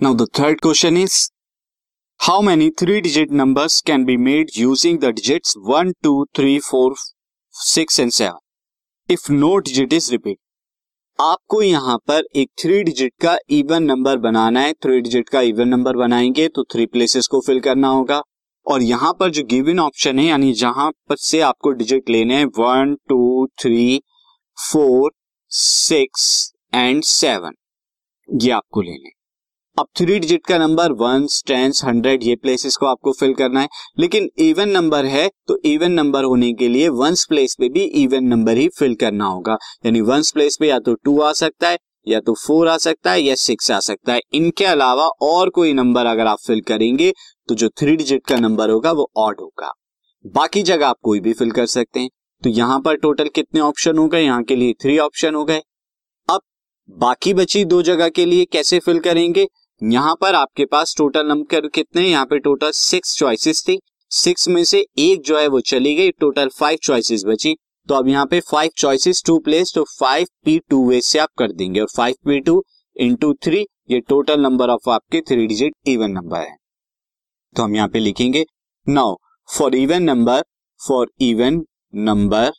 Now the third question is how many three digit numbers can be made using the digits 1, 2, 3, 4, 6 and 7 if no digit is repeat आपको यहाँ पर एक three digit का even number बनाना है। Three digit का even number बनाएँगे तो थ्री प्लेसेस को फिल करना होगा। और यहाँ पर जो गिवन ऑप्शन है यानी जहाँ पर से आपको डिजिट लेने हैं one two three four six and seven ये आपको लेने अब थ्री डिजिट का नंबर वन टेंस हंड्रेड ये प्लेसेस को आपको फिल करना है। लेकिन इवन नंबर है तो इवन नंबर होने के लिए वंस प्लेस पे भी इवन नंबर ही फिल करना होगा। यानी वंस प्लेस पे या तो टू आ सकता है, या तो फोर आ सकता है, या सिक्स आ सकता है। इनके अलावा और कोई नंबर अगर आप फिल करेंगे तो जो थ्री डिजिट का नंबर होगा, वो ऑड होगा। बाकी जगह आप कोई भी फिल कर सकते हैं। तो यहाँ पर टोटल कितने ऑप्शन हो गए? यहाँ के लिए थ्री ऑप्शन हो गए। अब बाकी बची दो जगह के लिए कैसे फिल करेंगे? यहाँ पर आपके पास टोटल नंबर कितने यहाँ पे टोटल सिक्स चॉइसेस थी। सिक्स में से एक जो है वो चली गई टोटल फाइव चॉइसेस बची। तो अब यहाँ पे फाइव चॉइसेस टू प्लेस तो फाइव पी टू वे से आप कर देंगे। और five P two into three ये टोटल नंबर ऑफ़ आपके थ्री डिजिट इवन नंबर है। तो हम यहाँ पे लिखेंगे now for even number for even number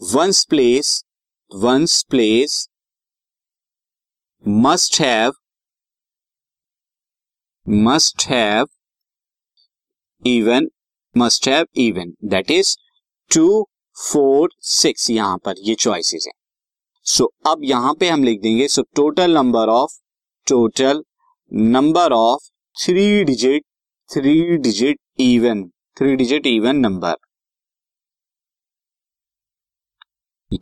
ones place ones place must have must have even must have even that is two four six यहाँ पर ये चॉइसेस हैं। सो so, अब यहाँ पे हम लिख देंगे so total number of total number of three digit three digit even three digit even number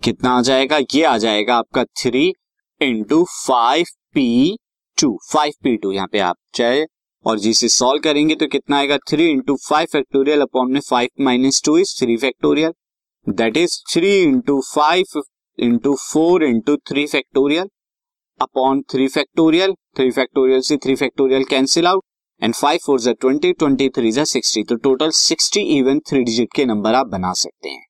कितना आ जाएगा? ये आ जाएगा आपका three into five P two five P two यहाँ पे आप चाहे और जिसे सॉल्व करेंगे तो कितना आएगा? Three into five factorial upon में five minus two is three factorial that is three into five into four into three factorial upon three factorial three factorial से three factorial cancel out and five four जो twenty twenty three जो sixty तो total sixty even three digit के number आप बना सकते हैं।